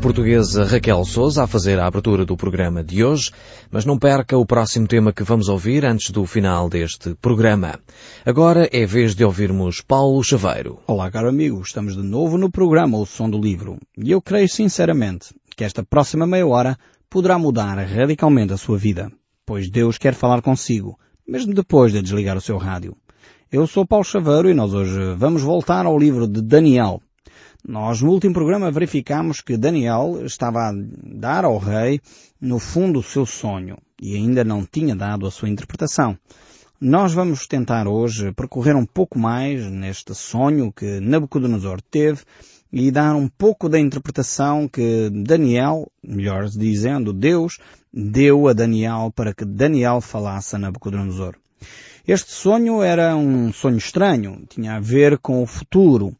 Portuguesa Raquel Souza a fazer a abertura do programa de hoje, mas não perca o próximo tema que vamos ouvir antes do final deste programa. Agora é vez de ouvirmos Paulo Chaveiro. Olá, caro amigo, estamos de novo no programa O Som do Livro e eu creio sinceramente que esta próxima meia hora poderá mudar radicalmente a sua vida, pois Deus quer falar consigo, mesmo depois de desligar o seu rádio. Eu sou Paulo Chaveiro e nós hoje vamos voltar ao livro de Daniel. Nós no último programa verificamos que Daniel estava a dar ao rei, no fundo, o seu sonho e ainda não tinha dado a sua interpretação. Nós vamos tentar hoje percorrer um pouco mais neste sonho que Nabucodonosor teve e dar um pouco da interpretação que Daniel, melhor dizendo, Deus, deu a Daniel para que Daniel falasse a Nabucodonosor. Este sonho era um sonho estranho, tinha a ver com o futuro,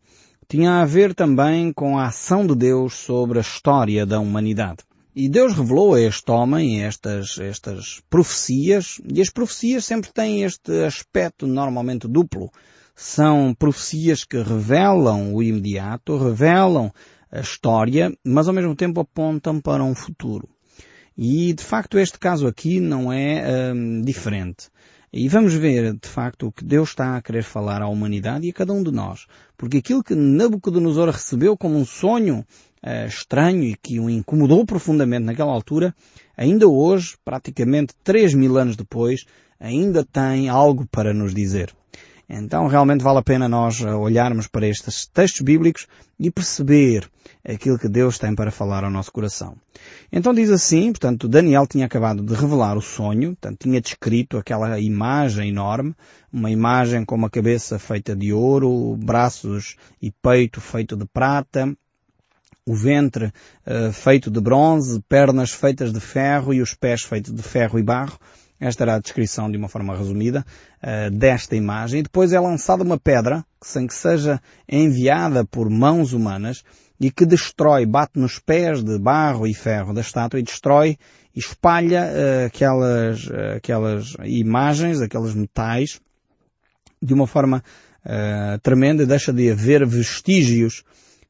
tinha a ver também com a ação de Deus sobre a história da humanidade. E Deus revelou a este homem estas, estas profecias, e as profecias sempre têm este aspecto normalmente duplo. São profecias que revelam o imediato, revelam a história, mas ao mesmo tempo apontam para um futuro. E de facto este caso aqui não é hum, diferente. E vamos ver, de facto, o que Deus está a querer falar à humanidade e a cada um de nós. Porque aquilo que Nabucodonosor recebeu como um sonho uh, estranho e que o incomodou profundamente naquela altura, ainda hoje, praticamente três mil anos depois, ainda tem algo para nos dizer. Então realmente vale a pena nós eh, olharmos para estes textos bíblicos e perceber aquilo que Deus tem para falar ao nosso coração. Então diz assim, portanto, Daniel tinha acabado de revelar o sonho, portanto, tinha descrito aquela imagem enorme, uma imagem com uma cabeça feita de ouro, braços e peito feito de prata, o ventre uh, feito de bronze, pernas feitas de ferro e os pés feitos de ferro e barro. Esta era a descrição de uma forma resumida uh, desta imagem. E depois é lançada uma pedra, sem que seja enviada por mãos humanas, e que destrói, bate nos pés de barro e ferro da estátua e destrói e espalha uh, aquelas, uh, aquelas imagens, aqueles metais, de uma forma tremenda, deixa de haver vestígios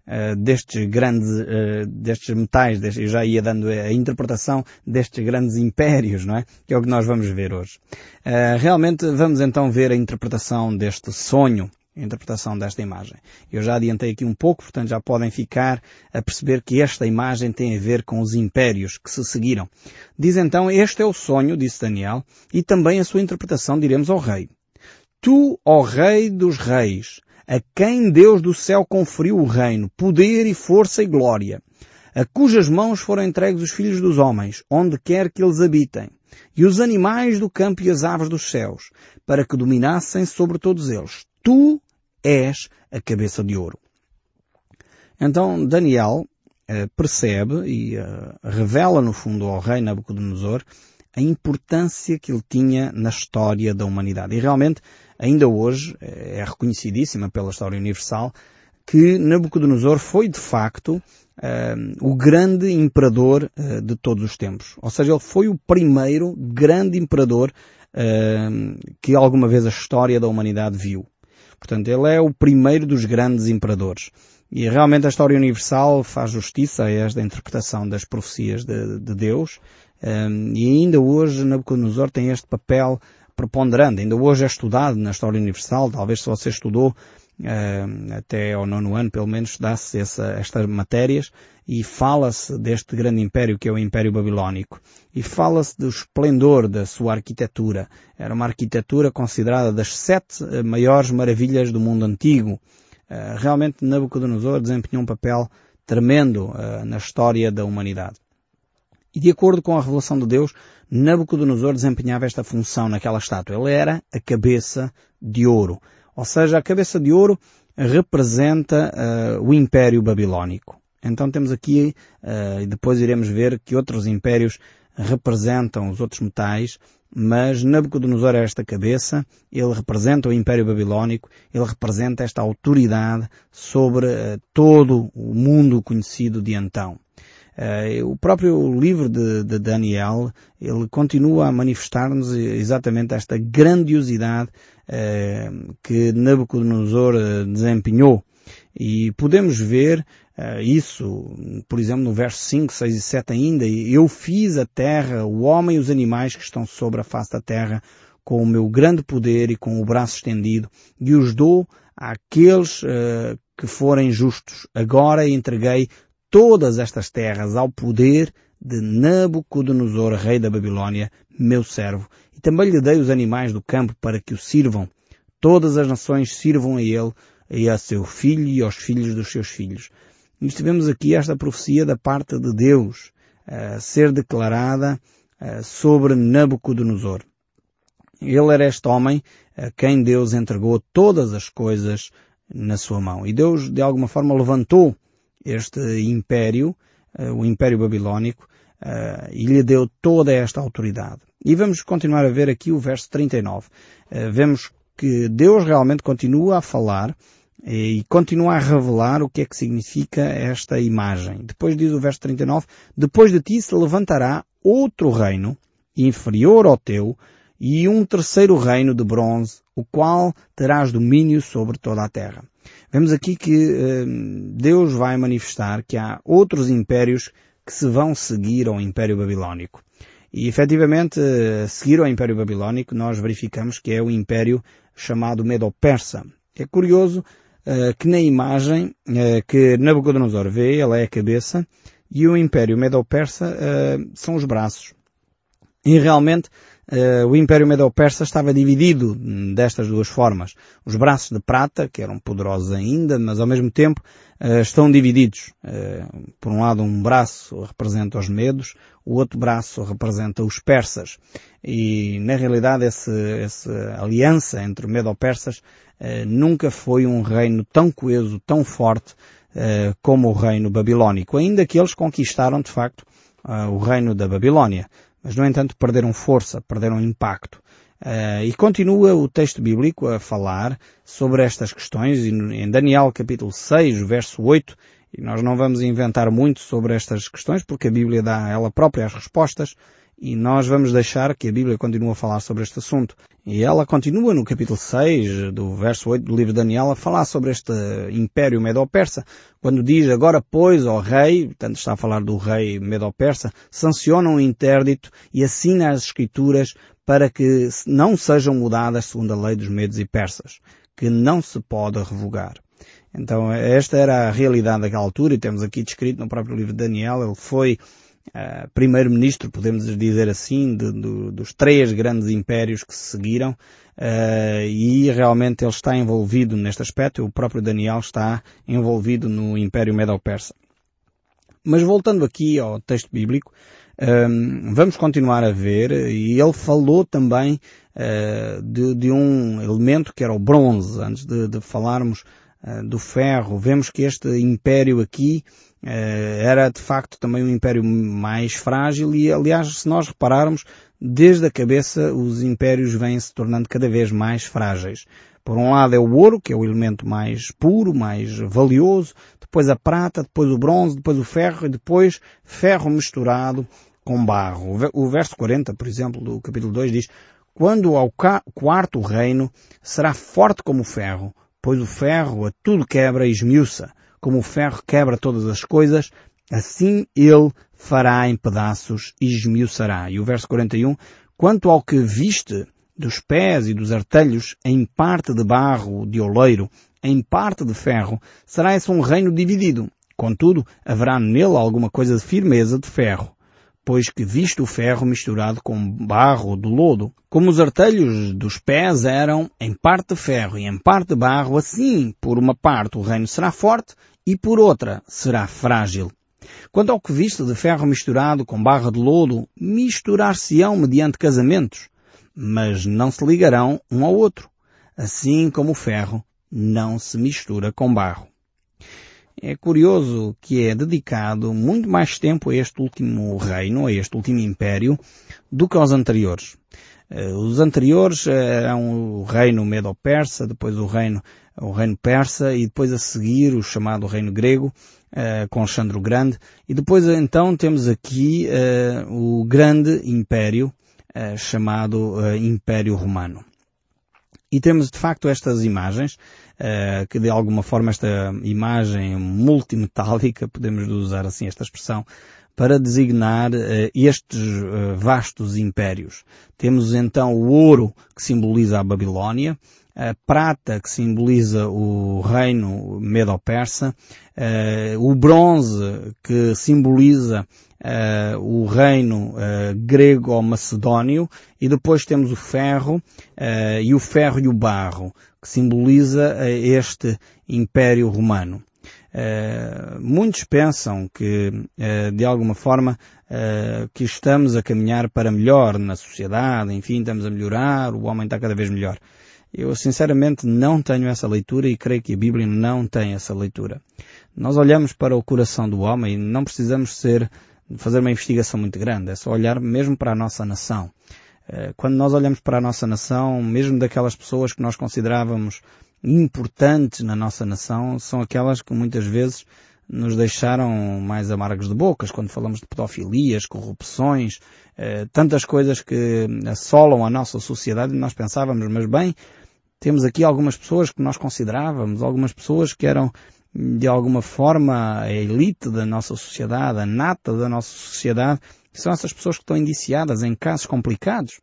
uh, destes grandes, uh, destes metais, destes, eu já ia dando a interpretação destes grandes impérios, não é? Que é o que nós vamos ver hoje. Uh, realmente vamos então ver a interpretação deste sonho, a interpretação desta imagem. Eu já adiantei aqui um pouco, portanto já podem ficar a perceber que esta imagem tem a ver com os impérios que se seguiram. Diz então, este é o sonho, disse Daniel, e também a sua interpretação diremos ao rei. Tu, ó rei dos reis, a quem Deus do céu conferiu o reino, poder e força e glória, a cujas mãos foram entregues os filhos dos homens, onde quer que eles habitem, e os animais do campo e as aves dos céus, para que dominassem sobre todos eles. Tu és a cabeça de ouro. Então Daniel eh, percebe e eh, revela no fundo ao rei Nabucodonosor a importância que ele tinha na história da humanidade. E realmente ainda hoje é reconhecidíssima pela história universal que Nabucodonosor foi de facto uh, o grande imperador uh, de todos os tempos. Ou seja, ele foi o primeiro grande imperador uh, que alguma vez a história da humanidade viu. Portanto, ele é o primeiro dos grandes imperadores. E realmente a história universal faz justiça a esta interpretação das profecias de, de Deus. Um, e ainda hoje Nabucodonosor tem este papel preponderante. Ainda hoje é estudado na História Universal, talvez se você estudou uh, até ao nono ano, pelo menos, dá-se estas matérias e fala-se deste grande império que é o Império Babilónico. E fala-se do esplendor da sua arquitetura. Era uma arquitetura considerada das sete eh, maiores maravilhas do mundo antigo. Uh, realmente Nabucodonosor desempenhou um papel tremendo na história da humanidade. E de acordo com a revelação de Deus, Nabucodonosor desempenhava esta função naquela estátua. Ele era a cabeça de ouro. Ou seja, a cabeça de ouro representa uh, o Império Babilónico. Então temos aqui, uh, e depois iremos ver que outros impérios representam os outros metais, mas Nabucodonosor é esta cabeça, ele representa o Império Babilónico, ele representa esta autoridade sobre uh, todo o mundo conhecido de então. Uh, o próprio livro de, de, Daniel, ele continua a manifestar-nos exatamente esta grandiosidade uh, que Nabucodonosor uh, desempenhou. E podemos ver uh, isso, por exemplo, no verso 5, 6 e 7 ainda, eu fiz a terra, o homem e os animais que estão sobre a face da terra, com o meu grande poder e com o braço estendido, e os dou àqueles uh, que forem justos. Agora entreguei todas estas terras ao poder de Nabucodonosor, rei da Babilônia, meu servo, e também lhe dei os animais do campo para que o sirvam. Todas as nações sirvam a ele e a seu filho e aos filhos dos seus filhos. E vemos aqui esta profecia da parte de Deus a ser declarada sobre Nabucodonosor. Ele era este homem a quem Deus entregou todas as coisas na sua mão. E Deus, de alguma forma, levantou este império, o Império Babilónico, e lhe deu toda esta autoridade. E vamos continuar a ver aqui o verso 39. Vemos que Deus realmente continua a falar e continua a revelar o que é que significa esta imagem. Depois diz o verso 39, depois de ti se levantará outro reino, inferior ao teu, e um terceiro reino de bronze, o qual terás domínio sobre toda a terra. Vemos aqui que eh, Deus vai manifestar que há outros impérios que se vão seguir ao Império Babilónico. E efetivamente, seguir ao Império Babilónico, nós verificamos que é o Império chamado Medo-Persa. É curioso uh, que na imagem uh, que Nabucodonosor vê, ela é a cabeça, e o Império Medo-Persa uh, são os braços. E realmente o Império Medo-Persa estava dividido destas duas formas. Os braços de prata, que eram poderosos ainda, mas ao mesmo tempo uh, estão divididos. Uh, por um lado, um braço representa os medos, o outro braço representa os persas. E, na realidade, esse, essa aliança entre Medo-Persas nunca foi um reino tão coeso, tão forte, como o reino babilónico, ainda que eles conquistaram, de facto, o reino da Babilónia mas no entanto perderam força, perderam impacto. Uh, e continua o texto bíblico a falar sobre estas questões em Daniel capítulo 6, verso 8, e nós não vamos inventar muito sobre estas questões porque a Bíblia dá ela própria as respostas e nós vamos deixar que a Bíblia continue a falar sobre este assunto. E ela continua no capítulo 6 do verso 8 do livro de Daniel a falar sobre este império medo-persa, quando diz agora pois ao rei, portanto está a falar do rei medo-persa, sanciona um interdito e assina as escrituras para que não sejam mudadas segundo a lei dos medos e persas, que não se pode revogar. Então esta era a realidade daquela altura e temos aqui descrito no próprio livro de Daniel, ele foi uh, primeiro-ministro, podemos dizer assim, de, dos três grandes impérios que se seguiram, uh, e realmente ele está envolvido neste aspecto, o próprio Daniel está envolvido no Império Medo-Persa. Mas voltando aqui ao texto bíblico, um, ehm, vamos continuar a ver, e ele falou também uh, de, de, um elemento que era o bronze, antes de, de falarmos uh, do ferro. Vemos que este império aqui eh, era de facto também um império mais frágil e, aliás, se nós repararmos, desde a cabeça os impérios vêm se tornando cada vez mais frágeis. Por um lado é o ouro, que é o elemento mais puro, mais valioso, depois a prata, depois o bronze, depois o ferro e depois ferro misturado com barro. O verso 40, por exemplo, do capítulo 2 diz, quando ao quarto reino será forte como o ferro, pois o ferro a tudo quebra e esmiuça como o ferro quebra todas as coisas, assim ele fará em pedaços e esmiuçará. E o verso 41, quanto ao que viste dos pés e dos artelhos, em parte de barro de oleiro, em parte de ferro, será esse um reino dividido. Contudo, haverá nele alguma coisa de firmeza de ferro, pois que viste o ferro misturado com barro do lodo. Como os artelhos dos pés eram em parte de ferro e em parte de barro, assim, por uma parte o reino será forte e por outra será frágil. Quanto ao que viste de ferro misturado com barra de lodo, misturar-se-ão mediante casamentos, mas não se ligarão um ao outro, assim como o ferro não se mistura com barro. É curioso que é dedicado muito mais tempo a este último reino, a este último império, do que aos anteriores. Eh, os anteriores eh, eram o reino medo-persa, depois o reino, o reino persa e depois a seguir o chamado reino grego, eh, com Alexandre o Grande. E depois então temos aqui o grande império chamado Império Romano. E temos de facto estas imagens que de alguma forma esta imagem multimetálica, podemos usar assim esta expressão, para designar uh, estes uh, vastos impérios. Temos então o ouro que simboliza a Babilónia, a prata que simboliza o reino medo-persa, uh, o bronze que simboliza uh, o reino uh, grego-macedónio e depois temos o ferro e o ferro e o barro que simboliza este império romano. muitos pensam que, de alguma forma, que estamos a caminhar para melhor na sociedade, enfim, estamos a melhorar, o homem está cada vez melhor. Eu sinceramente não tenho essa leitura e creio que a Bíblia não tem essa leitura. Nós olhamos para o coração do homem e não precisamos ser, fazer uma investigação muito grande, é só olhar mesmo para a nossa nação. Eh, quando nós olhamos para a nossa nação, mesmo daquelas pessoas que nós considerávamos importantes na nossa nação, são aquelas que muitas vezes nos deixaram mais amargos de bocas quando falamos de pedofilias, corrupções, eh, tantas coisas que assolam a nossa sociedade e nós pensávamos, mas bem, temos aqui algumas pessoas que nós considerávamos, algumas pessoas que eram de alguma forma a elite da nossa sociedade, a nata da nossa sociedade, são essas pessoas que estão indiciadas em casos complicados.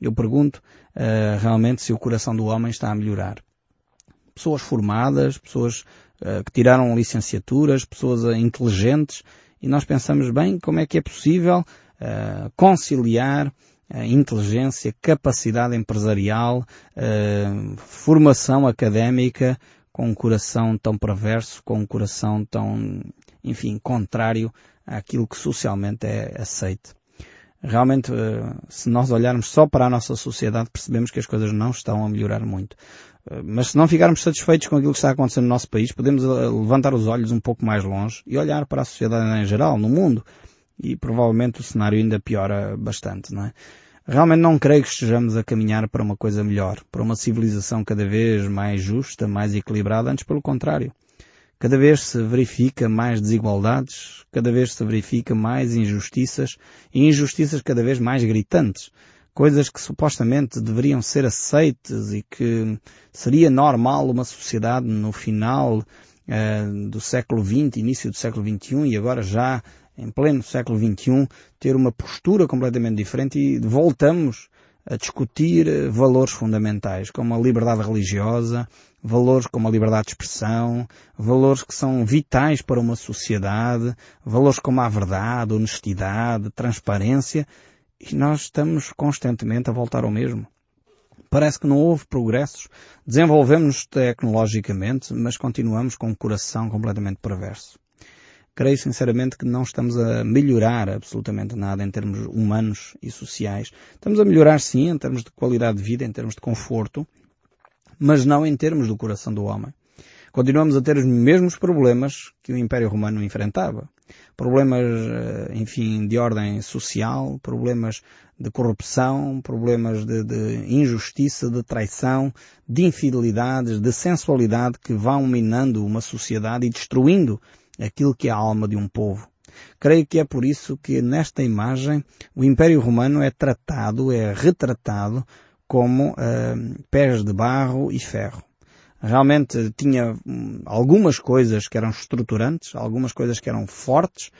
Eu pergunto uh, realmente se o coração do homem está a melhorar. Pessoas formadas, pessoas que tiraram licenciaturas, pessoas uh, inteligentes, e nós pensamos bem como é que é possível conciliar inteligência, capacidade empresarial, formação académica com um coração tão perverso, com um coração tão, enfim, contrário àquilo que socialmente é aceito. Realmente, se nós olharmos só para a nossa sociedade, percebemos que as coisas não estão a melhorar muito. Mas se não ficarmos satisfeitos com aquilo que está acontecendo no nosso país, podemos levantar os olhos um pouco mais longe e olhar para a sociedade em geral, no mundo, e provavelmente o cenário ainda piora bastante, não é? Realmente não creio que estejamos a caminhar para uma coisa melhor, para uma civilização cada vez mais justa, mais equilibrada, antes pelo contrário. Cada vez se verifica mais desigualdades, cada vez se verifica mais injustiças e injustiças cada vez mais gritantes. Coisas que supostamente deveriam ser aceites e que seria normal uma sociedade no final uh, do século XX, início do século XXI e agora já em pleno século XXI, ter uma postura completamente diferente e voltamos a discutir eh, valores fundamentais, como a liberdade religiosa, valores como a liberdade de expressão, valores que são vitais para uma sociedade, valores como a verdade, honestidade, transparência, e nós estamos constantemente a voltar ao mesmo. Parece que não houve progressos, desenvolvemos-nos tecnologicamente, mas continuamos com um coração completamente perverso creio sinceramente que não estamos a melhorar absolutamente nada em termos humanos e sociais. Estamos a melhorar sim em termos de qualidade de vida, em termos de conforto, mas não em termos do coração do homem. Continuamos a ter os mesmos problemas que o Império Romano enfrentava. Problemas, eh, enfim, de ordem social, problemas de corrupção, problemas de, de injustiça, de traição, de infidelidades, de sensualidade que vão minando uma sociedade e destruindo aquilo que é a alma de um povo. Creio que é por isso que nesta imagem o Império Romano é tratado, é retratado como uh, pés de barro e ferro. Realmente tinha hum, algumas coisas que eram estruturantes, algumas coisas que eram fortes,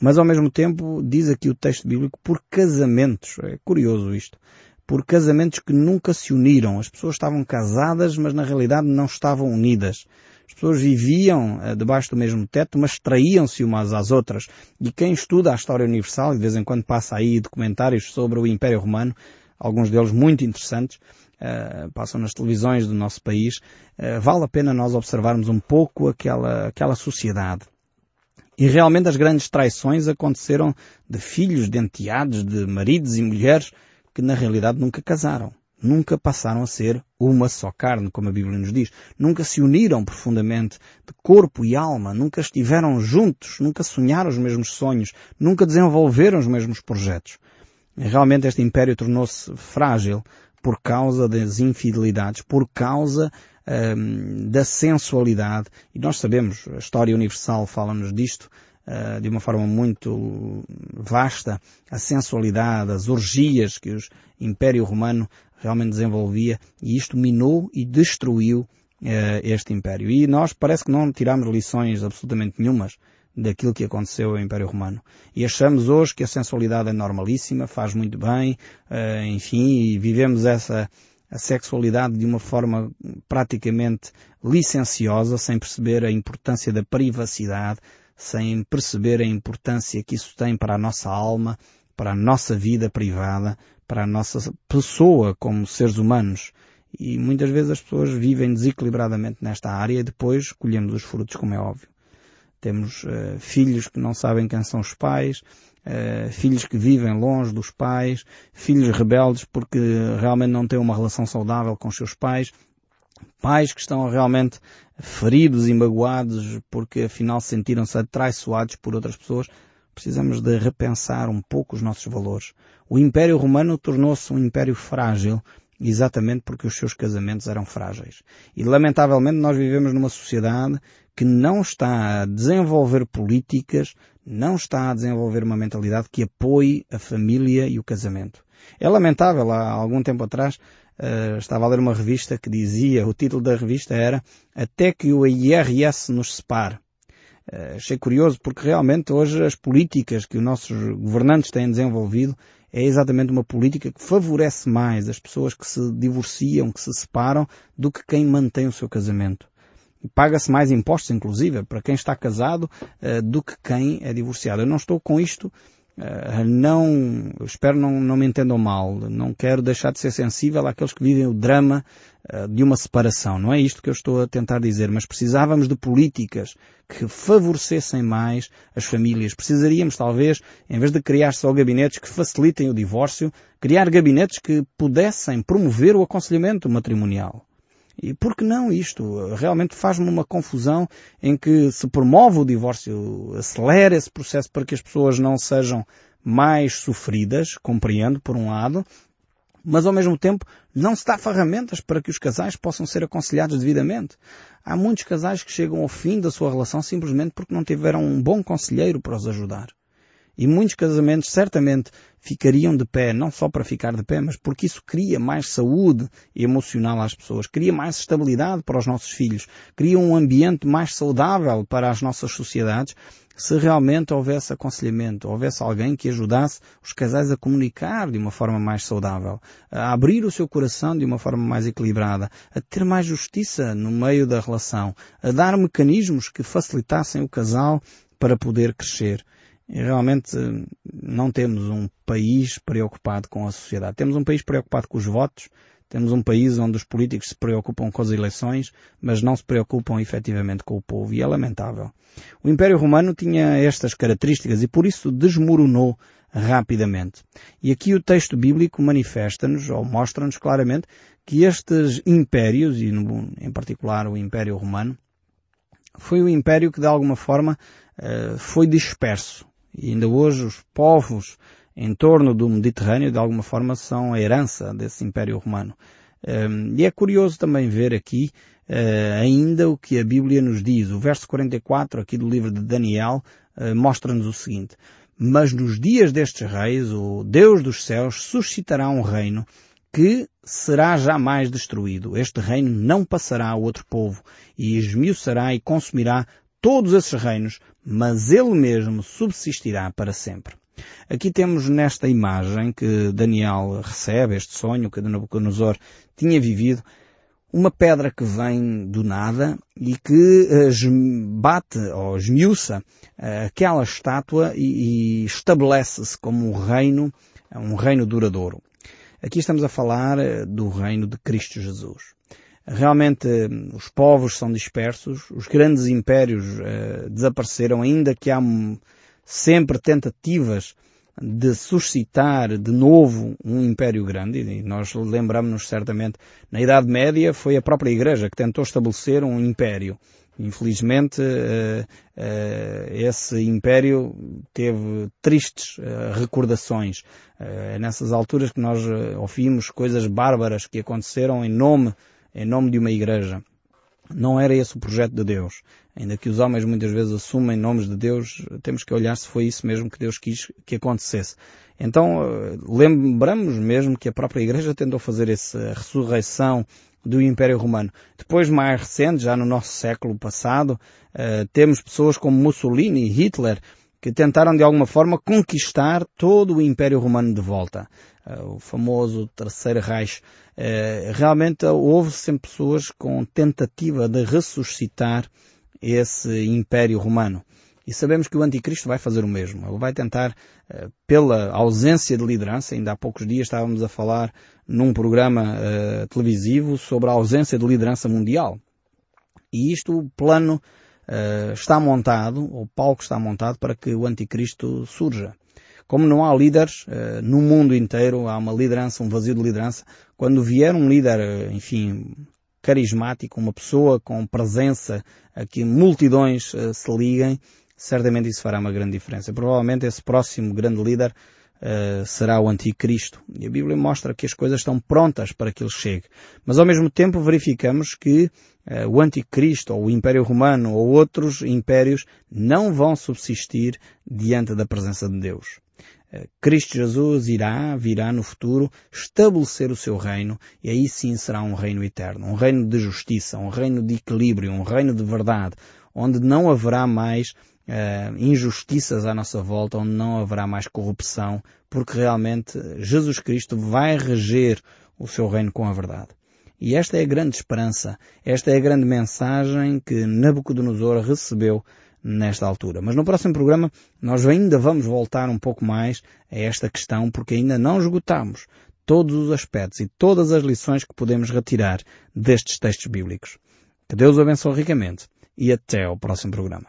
mas ao mesmo tempo diz aqui o texto bíblico por casamentos. É curioso isto. Por casamentos que nunca se uniram. As pessoas estavam casadas, mas na realidade não estavam unidas. As pessoas viviam uh, debaixo do mesmo teto, mas traíam-se umas às outras. E quem estuda a história universal, e de vez em quando passa aí documentários sobre o Império Romano, alguns deles muito interessantes, uh, passam nas televisões do nosso país, uh, vale a pena nós observarmos um pouco aquela, aquela sociedade. E realmente as grandes traições aconteceram de filhos, de enteados, de maridos e mulheres que na realidade nunca casaram nunca passaram a ser uma só carne, como a Bíblia nos diz. Nunca se uniram profundamente de corpo e alma, nunca estiveram juntos, nunca sonharam os mesmos sonhos, nunca desenvolveram os mesmos projetos. Realmente este império tornou-se frágil por causa das infidelidades, por causa hum, da sensualidade. E nós sabemos, a história universal fala-nos disto, uh, de uma forma muito vasta a sensualidade, as orgias que o Império Romano realmente desenvolvia e isto minou e destruiu este império. E nós parece que não tiramos lições absolutamente nenhumas daquilo que aconteceu ao Império Romano. E achamos hoje que a sensualidade é normalíssima, faz muito bem, enfim, e vivemos essa a sexualidade de uma forma praticamente licenciosa, sem perceber a importância da privacidade, sem perceber a importância que isso tem para a nossa alma, para a nossa vida privada, para a nossa pessoa como seres humanos. E muitas vezes as pessoas vivem desequilibradamente nesta área e depois colhemos os frutos, como é óbvio. Temos uh, filhos que não sabem quem são os pais, uh, filhos que vivem longe dos pais, filhos rebeldes porque realmente não têm uma relação saudável com os seus pais, pais que estão realmente feridos e magoados porque afinal sentiram-se atraiçoados por outras pessoas, precisamos de repensar um pouco os nossos valores. O Império Romano tornou-se um império frágil exatamente porque os seus casamentos eram frágeis. E lamentavelmente nós vivemos numa sociedade que não está a desenvolver políticas, não está a desenvolver uma mentalidade que apoie a família e o casamento. É lamentável, há algum tempo atrás uh, estava a ler uma revista que dizia, o título da revista era Até que o IRS nos separe. Uh, achei curioso porque realmente hoje as políticas que os nossos governantes têm desenvolvido é exatamente uma política que favorece mais as pessoas que se divorciam, que se separam, do que quem mantém o seu casamento. Paga-se mais impostos, inclusive, para quem está casado, uh, do que quem é divorciado. Eu não estou com isto Uh, não, espero não, não me entendam mal, não quero deixar de ser sensível àqueles que vivem o drama uh, de uma separação. Não é isto que eu estou a tentar dizer, mas precisávamos de políticas que favorecessem mais as famílias. Precisaríamos, talvez, em vez de criar só gabinetes que facilitem o divórcio, criar gabinetes que pudessem promover o aconselhamento matrimonial. E por que não isto? Realmente faz-me uma confusão em que se promove o divórcio, acelera esse processo para que as pessoas não sejam mais sofridas, compreendo, por um lado, mas ao mesmo tempo não se dá ferramentas para que os casais possam ser aconselhados devidamente. Há muitos casais que chegam ao fim da sua relação simplesmente porque não tiveram um bom conselheiro para os ajudar. E muitos casamentos certamente ficariam de pé, não só para ficar de pé, mas porque isso cria mais saúde emocional às pessoas, cria mais estabilidade para os nossos filhos, cria um ambiente mais saudável para as nossas sociedades, se realmente houvesse aconselhamento, houvesse alguém que ajudasse os casais a comunicar de uma forma mais saudável, a abrir o seu coração de uma forma mais equilibrada, a ter mais justiça no meio da relação, a dar mecanismos que facilitassem o casal para poder crescer. Realmente não temos um país preocupado com a sociedade. Temos um país preocupado com os votos, temos um país onde os políticos se preocupam com as eleições, mas não se preocupam efetivamente com o povo, e é lamentável. O Império Romano tinha estas características e por isso desmoronou rapidamente. E aqui o texto bíblico manifesta-nos, ou mostra-nos claramente, que estes impérios, e no, em particular o Império Romano, foi o império que de alguma forma eh, foi disperso. E ainda hoje os povos em torno do Mediterrâneo, de alguma forma, são a herança desse Império Romano. Um, e é curioso também ver aqui uh, ainda o que a Bíblia nos diz. O verso 44 aqui do livro de Daniel uh, mostra-nos o seguinte. Mas nos dias destes reis, o Deus dos céus suscitará um reino que será jamais destruído. Este reino não passará a outro povo e esmiuçará e consumirá todos esses reinos, mas ele mesmo subsistirá para sempre. Aqui temos nesta imagem que Daniel recebe, este sonho que Nabucodonosor tinha vivido, uma pedra que vem do nada e que uh, bate ou esmiuça uh, aquela estátua e, estabelece-se como um reino, um reino duradouro. Aqui estamos a falar uh, do reino de Cristo Jesus. Realmente os povos são dispersos, os grandes impérios uh, desapareceram, ainda que há sempre tentativas de suscitar de novo um império grande, e nós lembramos-nos certamente, na Idade Média foi a própria Igreja que tentou estabelecer um império. Infelizmente, uh, esse império teve tristes recordações. É nessas alturas que nós ouvimos coisas bárbaras que aconteceram em nome em nome de uma igreja. Não era esse o projeto de Deus. Ainda que os homens muitas vezes assumem nomes de Deus, temos que olhar se foi isso mesmo que Deus quis que acontecesse. Então, eh, lembramos mesmo que a própria Igreja tentou fazer essa ressurreição do Império Romano. Depois, mais recente, já no nosso século passado, uh, temos pessoas como Mussolini e Hitler que tentaram de alguma forma conquistar todo o Império Romano de volta. Uh, o famoso Terceiro Reich. Uh, realmente houve sempre pessoas com tentativa de ressuscitar esse Império Romano. E sabemos que o Anticristo vai fazer o mesmo. Ele vai tentar, eh, pela ausência de liderança, ainda há poucos dias estávamos a falar num programa televisivo sobre a ausência de liderança mundial. E isto, o plano uh, está montado, o palco está montado para que o Anticristo surja. Como não há líderes uh, no mundo inteiro, há uma liderança, um vazio de liderança, quando vier um líder, enfim, carismático, uma pessoa com presença a que multidões se liguem, certamente isso fará uma grande diferença. Provavelmente esse próximo grande líder uh, será o anticristo. E a Bíblia mostra que as coisas estão prontas para que ele chegue. Mas ao mesmo tempo verificamos que o anticristo, ou o Império Romano, ou outros impérios não vão subsistir diante da presença de Deus. Eh, Cristo Jesus irá, virá no futuro, estabelecer o seu reino e aí sim será um reino eterno, um reino de justiça, um reino de equilíbrio, um reino de verdade, onde não haverá mais uh, injustiças à nossa volta, onde não haverá mais corrupção, porque realmente Jesus Cristo vai reger o seu reino com a verdade. E esta é a grande esperança, esta é a grande mensagem que Nabucodonosor recebeu nesta altura. Mas no próximo programa nós ainda vamos voltar um pouco mais a esta questão porque ainda não esgotamos todos os aspectos e todas as lições que podemos retirar destes textos bíblicos. Que Deus o abençoe ricamente e até ao próximo programa.